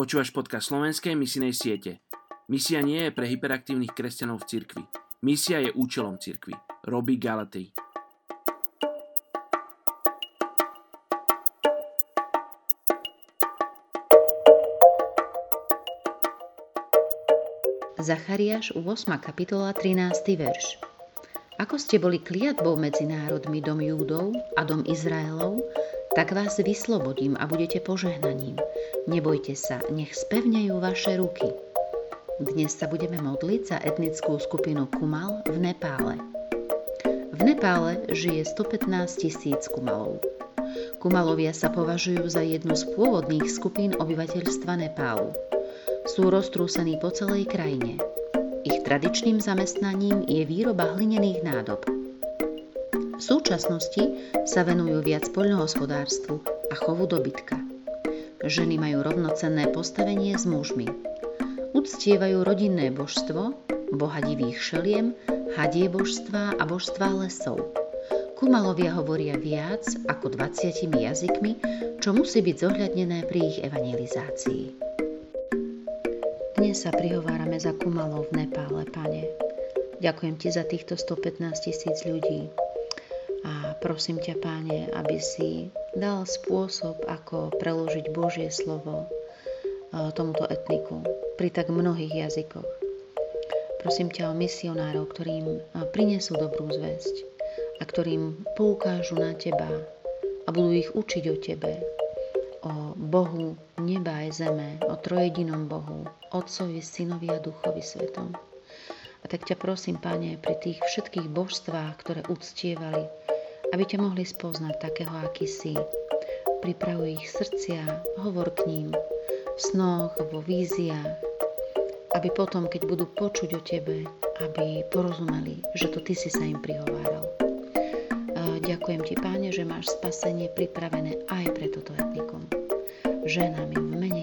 Počúvaš podcast slovenskej misijnej siete. Misia nie je pre hyperaktívnych kresťanov v cirkvi. Misia je účelom cirkvi. Robí Galatej. Zachariáš 8. kapitola 13. verš. Ako ste boli kliatbou medzi národmi dom Júdov a dom Izraelov, tak vás vyslobodím a budete požehnaním. Nebojte sa, nech spevnejú vaše ruky. Dnes sa budeme modliť za etnickú skupinu Kumal v Nepále. V Nepále žije 115 tisíc Kumalov. Kumalovia sa považujú za jednu z pôvodných skupín obyvateľstva Nepálu. Sú roztrúsení po celej krajine. Ich tradičným zamestnaním je výroba hlinených nádob. V súčasnosti sa venujú viac poľnohospodárstvu a chovu dobytka. Ženy majú rovnocenné postavenie s mužmi. Uctievajú rodinné božstvo, boha divých šeliem, hadie božstva a božstva lesov. Kumalovia hovoria viac ako 20 jazykmi, čo musí byť zohľadnené pri ich evangelizácii. Dnes sa prihovárame za Kumalov v Nepále, pane. Ďakujem ti za týchto 115 tisíc ľudí. A prosím ťa, páne, aby si dal spôsob, ako preložiť Božie slovo e, tomuto etniku pri tak mnohých jazykoch. Prosím ťa o misionárov, ktorým e, prinesú dobrú zväzť a ktorým poukážu na teba a budú ich učiť o tebe, o Bohu neba aj zeme, o trojedinom Bohu, Otcovi, Synovi a Duchovi Svetom. A tak ťa prosím, Pane, pri tých všetkých božstvách, ktoré uctievali, aby ťa mohli spoznať takého, aký si. Pripravuj ich srdcia, hovor k ním, v snoch, vo víziách, aby potom, keď budú počuť o Tebe, aby porozumeli, že to Ty si sa im prihováral. Ďakujem Ti, Páne, že máš spasenie pripravené aj pre toto etnikum. Ženám im v mene.